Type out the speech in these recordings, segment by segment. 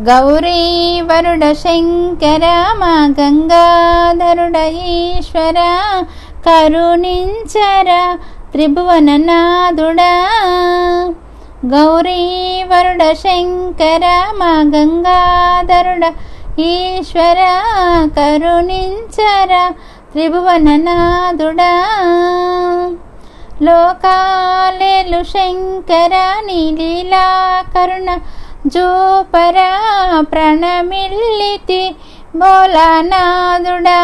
గౌరీవరుడ శంకర మా గంగాధరుడ ఈశ్వర కరుణించర త్రిభువననాథుడా. గౌరీవరుడ శంకర మా గంగాధరుడ ఈశ్వర కరుణించర త్రిభువననాథుడా. లోకాలేలు శంకర నీ లీలా కరుణ జోపరా ప్రణమిల్లితి భోలానాథుడా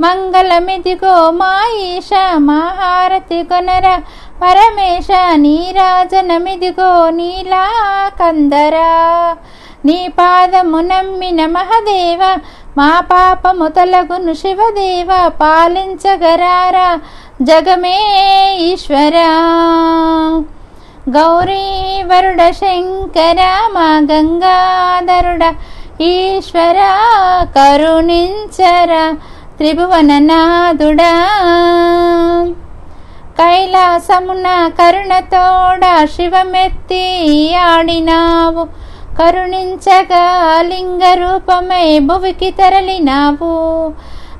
మంగళమిదిగో మాయిష మహారతి కొనర. పరమేశ నీరాజనమిదిగో నీలా కందరా నీ పాదము నమ్మిన మహదేవ మా పాపము తలగును శివదేవ పాలించగరారా. జగమే ఈశ్వరా. గౌరీవరుడ శంకర మా గంగాధరుడ ఈశ్వర కరుణించర త్రిభువననాథుడా. కైలాసమున కరుణతోడ శివమెత్తి ఆడినావు కరుణించగా లింగ రూపమై భువికి తరలినావు.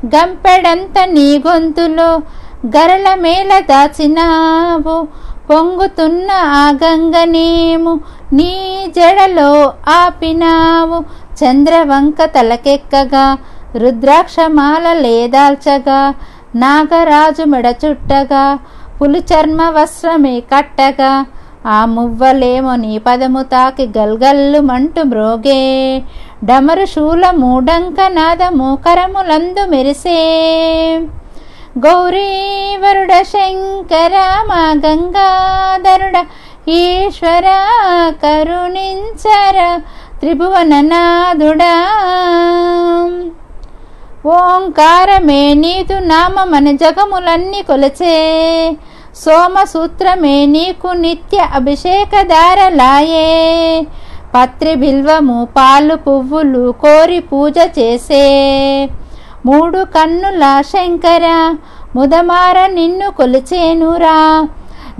గంపెడంత నీ గొంతులో గరల మేల దాచినావు పొంగుతున్న ఆ గంగనేము నీ జడలో ఆపినావు. చంద్రవంక తలకెక్కగా రుద్రాక్షమాల లేదాల్చగా నాగరాజు మెడ చుట్టగా పులుచర్మ వస్త్రమే కట్టగా ఆ మువ్వలేమో నీ పదము తాకి గల్గల్లు మంటు మ్రోగే. డమరు శూల మూడంక నాదము కరములందు మెరిసే. గౌరీవరుడ శంకర మా గంగాధరుడ ఈశ్వర కరుణించర త్రిభువననాథుడా. ఓంకారమే నీదు నామమన జగములన్నీ కొలచే సోమసూత్రమే నీకు నిత్య అభిషేకదారలాయే పత్రి బిల్వము పాలు పువ్వులు కోరి పూజ చేసే మూడు కన్నుల శంకర ముదమార నిన్ను కొలిచేనురా.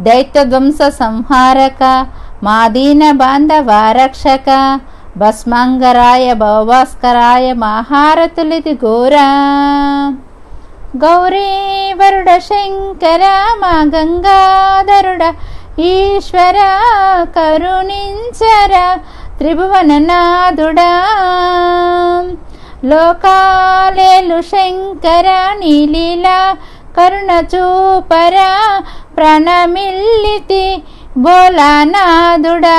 దైత్యధ్వంస సంహారక మాదీన బాంధవ రక్షక భస్మాంగరాయ భవభాస్కరాయ మహారతులిది ఘోరా. గౌరీవరుడ శంకర మా గంగాధరుడ ఈశ్వర కరుణించర త్రిభువననాథుడా లోకాలేలు శంకర నీలీలా కరుణ చూపరా ప్రణమిల్లితి బోలానాథుడా.